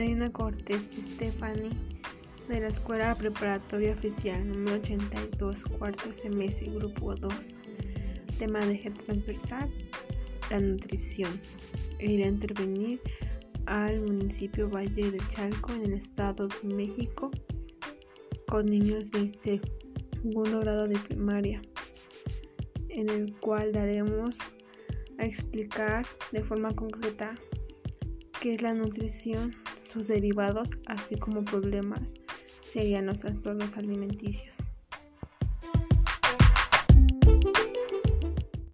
Medina Cortés Stephanie de la Escuela Preparatoria Oficial número 82, cuarto semestre, grupo 2. Tema de eje transversal, la nutrición. Ir a intervenir al municipio Valle de Chalco en el estado de México con niños de segundo grado de primaria, en el cual daremos a explicar de forma concreta qué es la nutrición, sus derivados, así como problemas serían los trastornos alimenticios.